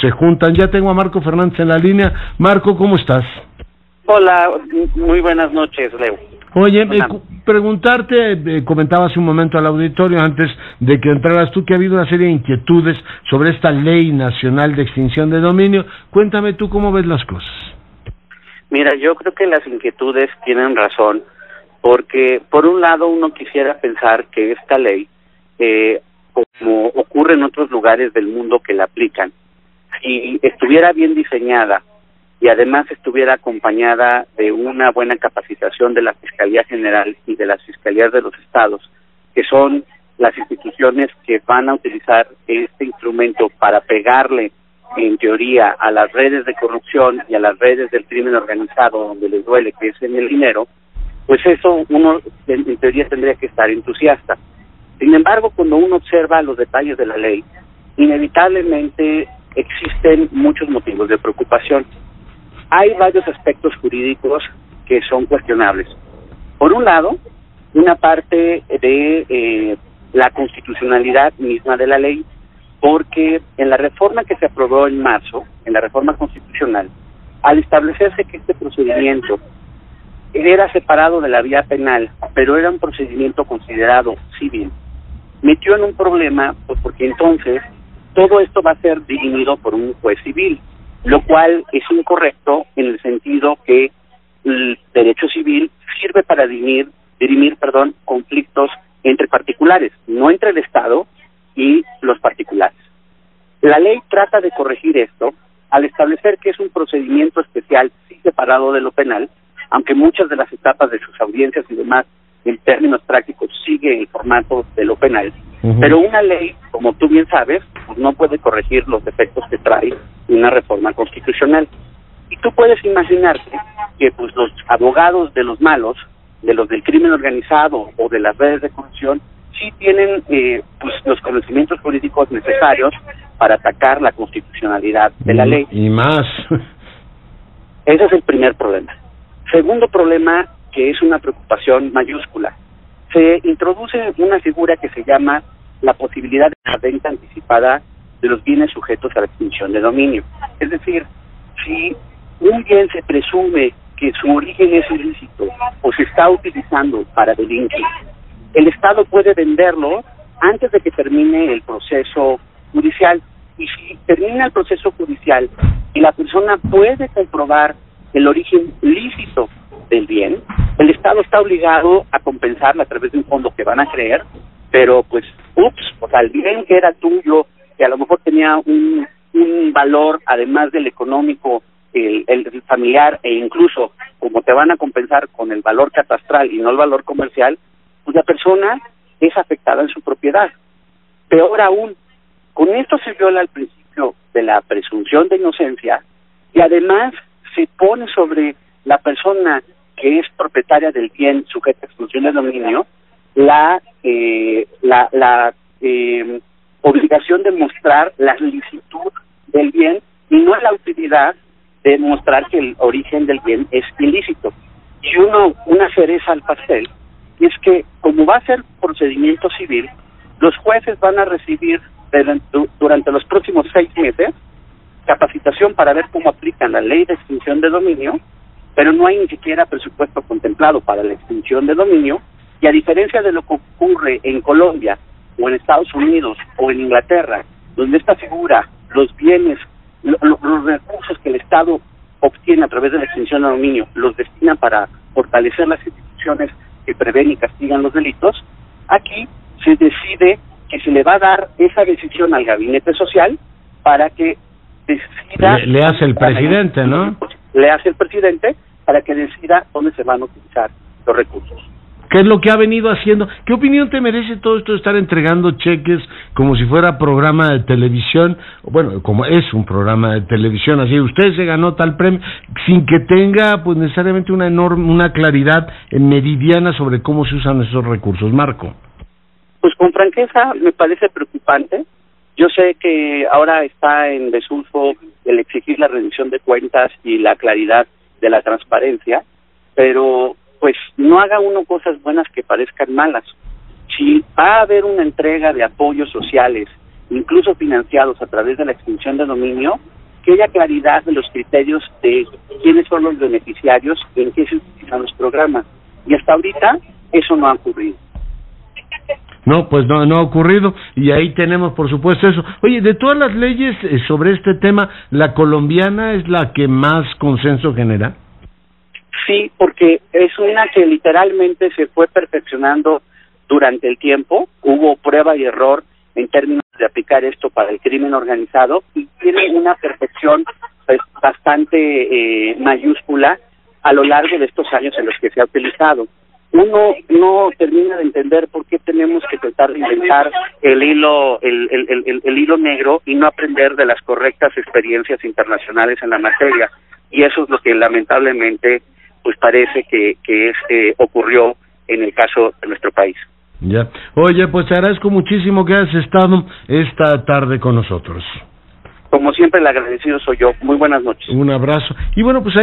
se juntan. Ya tengo a Marco Fernández en la línea. Marco, ¿cómo estás? Hola, muy buenas noches, Leo. Oye, eh, preguntarte, eh, comentaba hace un momento al auditorio antes de que entraras tú que ha habido una serie de inquietudes sobre esta ley nacional de extinción de dominio. Cuéntame tú cómo ves las cosas. Mira, yo creo que las inquietudes tienen razón, porque por un lado uno quisiera pensar que esta ley, eh, como ocurre en otros lugares del mundo que la aplican, si estuviera bien diseñada y además estuviera acompañada de una buena capacitación de la Fiscalía General y de las Fiscalías de los Estados, que son las instituciones que van a utilizar este instrumento para pegarle, en teoría, a las redes de corrupción y a las redes del crimen organizado donde les duele, que es en el dinero, pues eso uno en teoría tendría que estar entusiasta. Sin embargo, cuando uno observa los detalles de la ley, inevitablemente existen muchos motivos de preocupación. Hay varios aspectos jurídicos que son cuestionables. Por un lado, una parte de eh, la constitucionalidad misma de la ley, porque en la reforma que se aprobó en marzo, en la reforma constitucional, al establecerse que este procedimiento era separado de la vía penal, pero era un procedimiento considerado civil, metió en un problema, pues porque entonces todo esto va a ser dirimido por un juez civil, lo cual es incorrecto en el sentido que el derecho civil sirve para dirimir, dirimir perdón, conflictos entre particulares, no entre el Estado y los particulares. La ley trata de corregir esto al establecer que es un procedimiento especial, sí separado de lo penal, aunque muchas de las etapas de sus audiencias y demás, en términos prácticos, sigue el formato de lo penal. Pero una ley, como tú bien sabes, pues no puede corregir los defectos que trae una reforma constitucional. Y tú puedes imaginarte que pues los abogados de los malos, de los del crimen organizado o de las redes de corrupción, sí tienen eh, pues los conocimientos políticos necesarios para atacar la constitucionalidad de la ley. Y más. Ese es el primer problema. Segundo problema, que es una preocupación mayúscula, se introduce una figura que se llama la posibilidad de la venta anticipada de los bienes sujetos a la extinción de dominio. Es decir, si un bien se presume que su origen es ilícito o se está utilizando para delinquir, el Estado puede venderlo antes de que termine el proceso judicial. Y si termina el proceso judicial y la persona puede comprobar el origen lícito del bien, el Estado está obligado a compensarla a través de un fondo que van a creer, pero pues, ups, o sea, el bien que era tuyo, que a lo mejor tenía un, un valor, además del económico, el, el familiar, e incluso como te van a compensar con el valor catastral y no el valor comercial, pues la persona es afectada en su propiedad. Peor aún, con esto se viola el principio de la presunción de inocencia y además se pone sobre la persona que es propietaria del bien sujeta a exclusión de dominio la eh, la, la eh, obligación de mostrar la licitud del bien y no la utilidad de mostrar que el origen del bien es ilícito. Y uno, una cereza al pastel es que como va a ser procedimiento civil, los jueces van a recibir durante los próximos seis meses capacitación para ver cómo aplican la ley de extinción de dominio pero no hay ni siquiera presupuesto contemplado para la extinción de dominio y a diferencia de lo que ocurre en Colombia o en Estados Unidos o en Inglaterra, donde esta figura, los bienes, los recursos que el Estado obtiene a través de la extinción de dominio, los destina para fortalecer las instituciones que prevén y castigan los delitos, aquí se decide que se le va a dar esa decisión al gabinete social para que decida... le hace el presidente, ¿no? le hace el presidente para que decida dónde se van a utilizar los recursos. ¿Qué es lo que ha venido haciendo? ¿Qué opinión te merece todo esto de estar entregando cheques como si fuera programa de televisión? Bueno, como es un programa de televisión, así usted se ganó tal premio sin que tenga pues necesariamente una enorme una claridad meridiana sobre cómo se usan esos recursos, Marco. Pues con franqueza me parece preocupante yo sé que ahora está en desulfo el exigir la rendición de cuentas y la claridad de la transparencia, pero pues no haga uno cosas buenas que parezcan malas. Si va a haber una entrega de apoyos sociales incluso financiados a través de la extinción de dominio, que haya claridad de los criterios de quiénes son los beneficiarios y en qué se utilizan los programas. Y hasta ahorita eso no ha ocurrido. No, pues no, no ha ocurrido y ahí tenemos por supuesto eso. Oye, de todas las leyes eh, sobre este tema, ¿la colombiana es la que más consenso genera? Sí, porque es una que literalmente se fue perfeccionando durante el tiempo, hubo prueba y error en términos de aplicar esto para el crimen organizado y tiene una perfección pues, bastante eh, mayúscula a lo largo de estos años en los que se ha utilizado. Uno no termina de entender por qué tenemos que tratar de inventar el hilo el, hilo negro y no aprender de las correctas experiencias internacionales en la materia. Y eso es lo que lamentablemente pues parece que, que es, eh, ocurrió en el caso de nuestro país. Ya. Oye, pues te agradezco muchísimo que hayas estado esta tarde con nosotros. Como siempre, el agradecido soy yo. Muy buenas noches. Un abrazo. Y bueno, pues